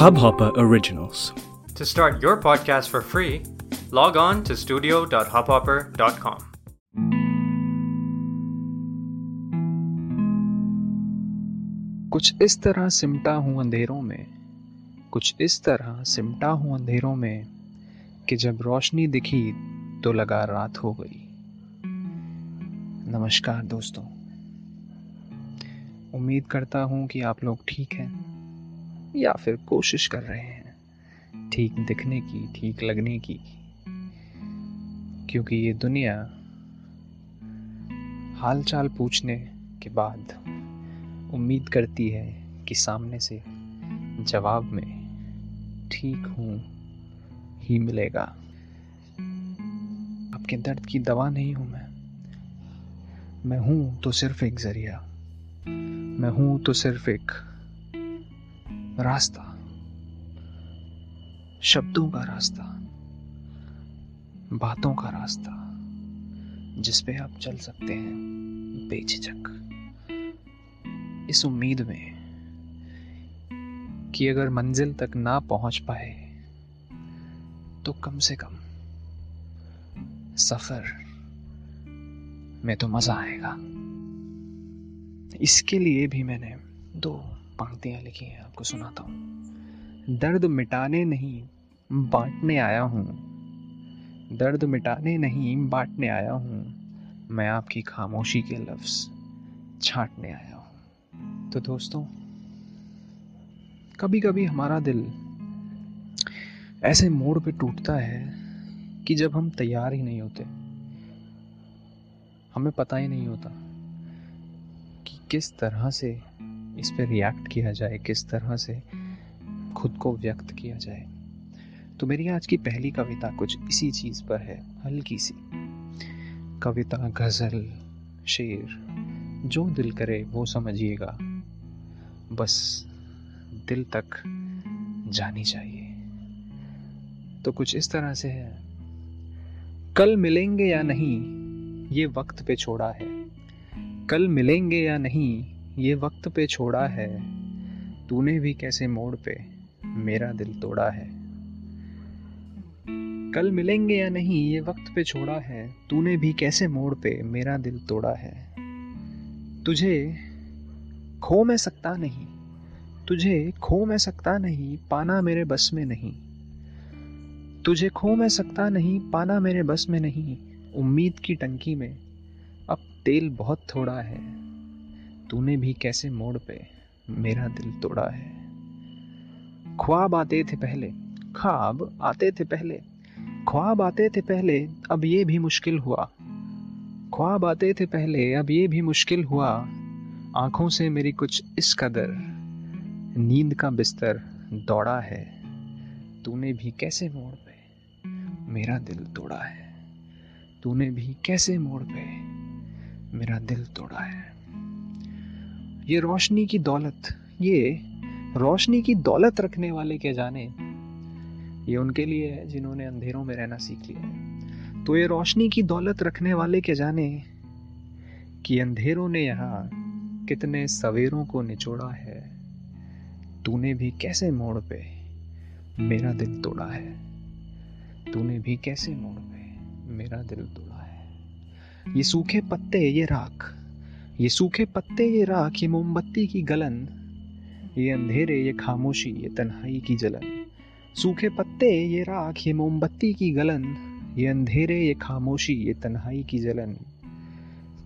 Hubhopper Originals. To start your podcast for free, log on to studio.hubhopper.com. कुछ इस तरह सिमटा हूँ अंधेरों में कुछ इस तरह सिमटा हूँ अंधेरों में कि जब रोशनी दिखी तो लगा रात हो गई नमस्कार दोस्तों उम्मीद करता हूँ कि आप लोग ठीक हैं या फिर कोशिश कर रहे हैं, ठीक दिखने की, ठीक लगने की। क्योंकि ये दुनिया हाल चाल पूछने के बाद उम्मीद करती है कि सामने से जवाब में ठीक हूँ, ही मिलेगा। आपके दर्द की दवा नहीं हूँ मैं। मैं हूँ तो सिर्फ़ एक ज़रिया। मैं हूँ तो सिर्फ़ एक रास्ता। शब्दों का रास्ता। बातों का रास्ता। जिस पे आप चल सकते हैं, बेझिझक। इस उम्मीद में कि अगर मंजिल तक ना पहुँच पाए तो कम से कम सफ़र में तो मज़ा आएगा। इसके लिए भी मैंने दो पंक्तियाँ लिखी हैं आपको सुनाता हूँ। दर्द मिटाने नहीं, बांटने आया हूँ। दर्द मिटाने नहीं, बांटने आया हूँ। मैं आपकी खामोशी के लफ्ज छांटने आया हूँ। तो दोस्तों कभी कभी हमारा दिल ऐसे मोड़ पे टूटता है कि जब हम तैयार ही नहीं होते, हमें पता ही नहीं होता कि किस तरह से इस पर रिएक्ट किया जाए, किस तरह से खुद को व्यक्त किया जाए। तो मेरी आज की पहली कविता कुछ इसी चीज़ पर है, हल्की सी। कविता, गज़ल, शेर, जो दिल करे वो समझिएगा। बस दिल तक जानी चाहिए। तो कुछ इस तरह से है। कल मिलेंगे या नहीं, ये वक्त पे छोड़ा है। कल मिलेंगे या नहीं ये वक्त पे छोड़ा है। तूने भी कैसे मोड़ पे? मेरा दिल तोड़ा है। कल मिलेंगे या नहीं, ये वक्त पे छोड़ा है। तूने भी कैसे मोड़ पे? मेरा दिल तोड़ा है। तुझे खो मैं सकता नहीं। तुझे खो मैं सकता नहीं, पाना मेरे बस में नहीं। तुझे खो मैं सकता नहीं, पाना मेरे बस में नहीं। उम्मीद की टंकी में। अब तेल बहुत थोड़ा है। तूने भी कैसे मोड़ पे मेरा दिल तोड़ा है? ख्वाब आते थे पहले, ख्वाब आते थे पहले, ख्वाब आते थे पहले, अब ये भी मुश्किल हुआ। ख्वाब आते थे पहले, अब ये भी मुश्किल हुआ। आँखों से मेरी कुछ इस कदर, नींद का बिस्तर दौड़ा है। तूने भी कैसे मोड़ पे मेरा दिल तोड़ा है? तूने भी कैसे मोड़ पे मेरा दिल तोड़ा है? ये रोशनी की दौलत, ये रोशनी की दौलत रखने वाले क्या जाने, ये उनके लिए है जिन्होंने अंधेरों में रहना सीख लिया है। तो ये रोशनी की दौलत रखने वाले क्या जाने कि अंधेरों ने यहाँ कितने सवेरों को निचोड़ा है, तूने भी कैसे मोड़ पे मेरा दिल तोड़ा है? तूने भी कैसे मोड़ पे मेरा दिल तोड़ा है? ये सूखे पत्ते, ये राख ये सूखे पत्ते, ये राख, ये मोमबत्ती की गलन, ये अंधेरे, ये खामोशी, ये तन्हाई की जलन। सूखे पत्ते, ये राख, ये मोमबत्ती की गलन, ये अंधेरे, ये खामोशी, ये तन्हाई की जलन।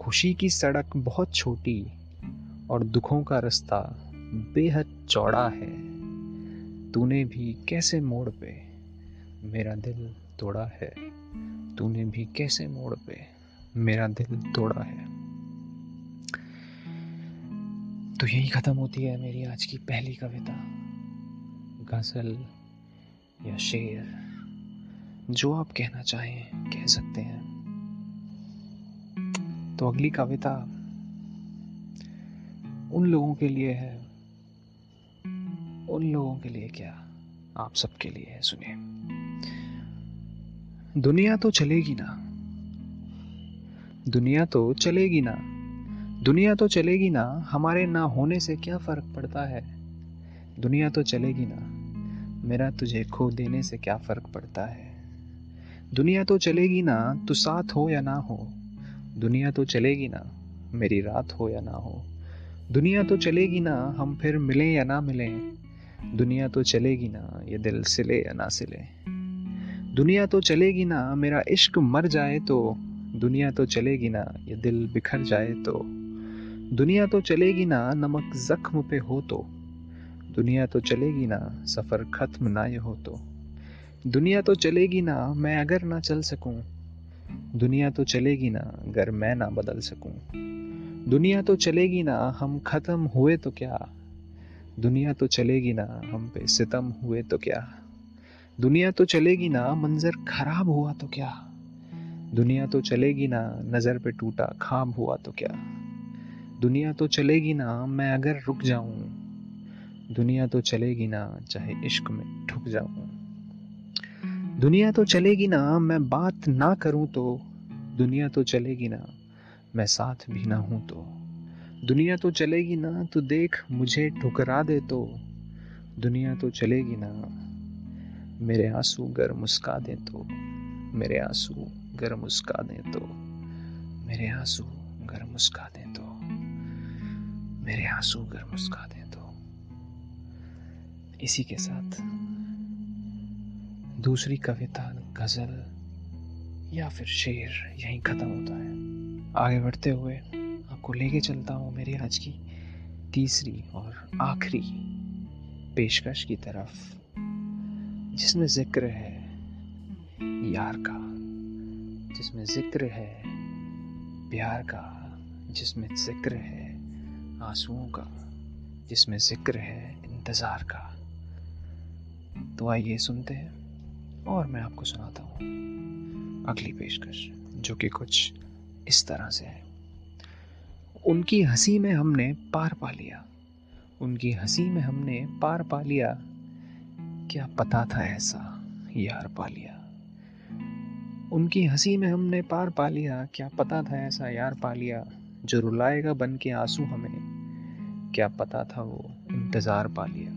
खुशी की सड़क बहुत छोटी और दुखों का रास्ता बेहद चौड़ा है। तूने भी कैसे मोड़ पे? मेरा दिल तोड़ा है। तूने भी कैसे मोड़ पे? मेरा दिल तोड़ा है। तो यही खत्म होती है मेरी आज की पहली कविता। गज़ल या शेर, जो आप कहना चाहें, कह सकते हैं। तो अगली कविता उन लोगों के लिए है। उन लोगों के लिए क्या आप सबके लिए है, सुनिए। दुनिया तो चलेगी ना। दुनिया तो चलेगी ना। दुनिया तो चलेगी ना, हमारे ना होने से क्या फ़र्क पड़ता है? दुनिया तो चलेगी ना, मेरा तुझे खो देने से क्या फ़र्क पड़ता है? दुनिया तो चलेगी ना, तू साथ हो या ना हो? दुनिया तो चलेगी ना, मेरी रात हो या ना हो? दुनिया तो चलेगी ना, हम फिर मिलें या ना मिलें? दुनिया तो चलेगी ना, ये दिल सिले या ना सिले? दुनिया तो चलेगी ना, मेरा इश्क मर जाए तो? दुनिया तो चलेगी ना, ये दिल बिखर जाए तो? दुनिया तो चलेगी ना नमक जख्म पे हो तो। दुनिया तो चलेगी ना सफ़र ख़त्म ना ये हो तो। दुनिया तो चलेगी ना मैं अगर ना चल सकूँ। दुनिया तो चलेगी ना अगर मैं ना बदल सकूँ। दुनिया तो चलेगी ना हम ख़त्म हुए तो क्या? दुनिया तो चलेगी ना हम पे सितम हुए तो क्या? दुनिया तो चलेगी ना मंजर खराब हुआ तो क्या? दुनिया तो चलेगी ना नज़र पे टूटा खाब हुआ तो क्या? दुनिया तो चलेगी ना, मैं अगर रुक जाऊँ, दुनिया तो चलेगी ना, चाहे इश्क में ठुक जाऊँ। दुनिया तो चलेगी ना, मैं बात ना करूँ तो दुनिया तो चलेगी ना, मैं साथ भी ना हूँ तो। दुनिया तो चलेगी ना तो देख मुझे ठुकरा दे तो। दुनिया तो चलेगी ना, मेरे आँसू गर मुस्का दे तो। मेरे आँसू गर मुस्का दे तो। मेरे आँसू गर मुस्का दे तो। मेरे आँसू गर मुस्का दे तो इसी के साथ दूसरी कविता, गज़ल या फिर शेर यहीं खत्म होता है। आगे बढ़ते हुए आपको लेके चलता हूँ मेरी आज की तीसरी और आखिरी पेशकश की तरफ़, जिसमें ज़िक्र है यार का, जिसमें ज़िक्र है प्यार का, जिसमें ज़िक्र है आंसुओं का, जिसमें ज़िक्र है इंतज़ार का। तो आइए सुनते हैं और मैं आपको सुनाता हूँ अगली पेशकश, जो कि कुछ इस तरह से है। उनकी हँसी में हमने पार पा लिया। उनकी हँसी में हमने पार पा लिया। क्या पता था ऐसा? यार पा लिया। उनकी हँसी में हमने पार पा लिया। क्या पता था ऐसा? यार पा लिया। जो रुलाएगा बन के आँसू हमें। क्या पता था वो इंतज़ार पा लिया।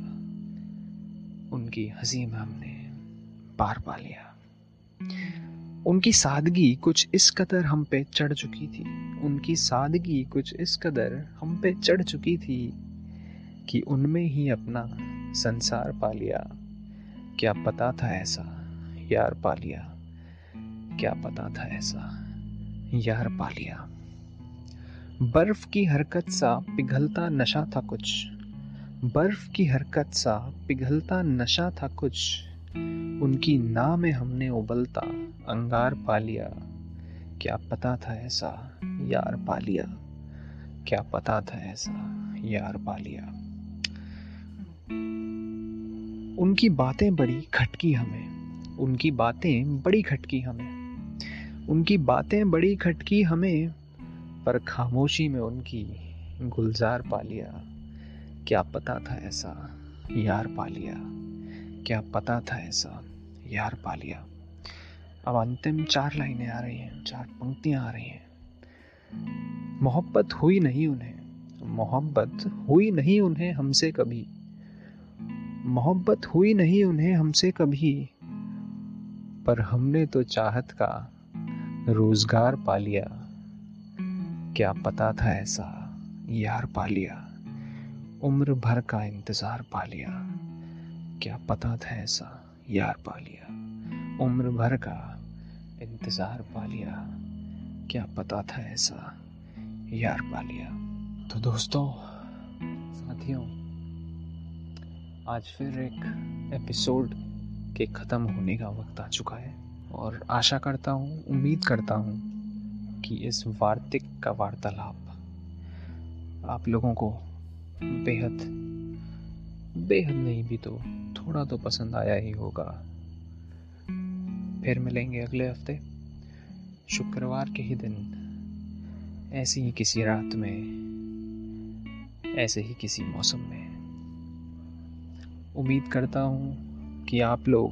उनकी हँसी में हमने पार पा लिया। उनकी सादगी कुछ इस कदर हम पे चढ़ चुकी थी। उनकी सादगी कुछ इस कदर हम पे चढ़ चुकी थी कि उनमें ही अपना संसार पा लिया। क्या पता था ऐसा? यार पा लिया। क्या पता था ऐसा? यार पा लिया। बर्फ़ की हरकत सा पिघलता नशा था कुछ। बर्फ़ की हरकत सा पिघलता नशा था कुछ। उनकी ना में हमने उबलता अंगार पा लिया। क्या पता था ऐसा? यार पा लिया। क्या पता था ऐसा? यार पा लिया। उनकी बातें बड़ी खटकी हमें। उनकी बातें बड़ी खटकी हमें। उनकी बातें बड़ी खटकी हमें। पर खामोशी में उनकी गुलजार पा लिया। क्या पता था ऐसा? यार पा लिया। क्या पता था ऐसा? यार पा लिया। अब अंतिम चार लाइनें आ रही हैं, चार पंक्तियाँ आ रही हैं। मोहब्बत हुई नहीं उन्हें। मोहब्बत हुई नहीं उन्हें हमसे कभी। मोहब्बत हुई नहीं उन्हें हमसे कभी। पर हमने तो चाहत का रोज़गार पा लिया। क्या पता था ऐसा? यार पा लिया। उम्र भर का इंतज़ार पा लिया। क्या पता था ऐसा? यार पा लिया। उम्र भर का इंतज़ार पा लिया। क्या पता था ऐसा? यार पा लिया। तो दोस्तों, साथियों, आज फिर एक एपिसोड के ख़त्म होने का वक्त आ चुका है और आशा करता हूँ, उम्मीद करता हूँ कि इस वार्तिक का वार्तालाप आप लोगों को बेहद बेहद नहीं भी तो थोड़ा तो पसंद आया ही होगा। फिर मिलेंगे अगले हफ़्ते। शुक्रवार के ही दिन। ऐसी ही किसी रात में, ऐसे ही किसी मौसम में। उम्मीद करता हूँ कि आप लोग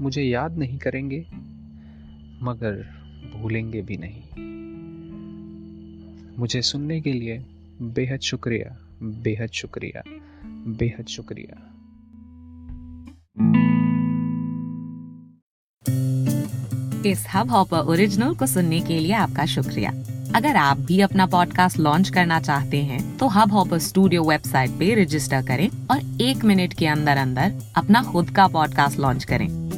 मुझे याद नहीं करेंगे। मगर भूलेंगे भी नहीं। मुझे सुनने के लिए बेहद शुक्रिया बेहद शुक्रिया बेहद शुक्रिया। इस हब हॉपर ओरिजिनल को सुनने के लिए आपका शुक्रिया। अगर आप भी अपना पॉडकास्ट लॉन्च करना चाहते हैं तो हब हॉपर स्टूडियो वेबसाइट पे रजिस्टर करें और एक मिनट के अंदर अंदर अपना खुद का पॉडकास्ट लॉन्च करें।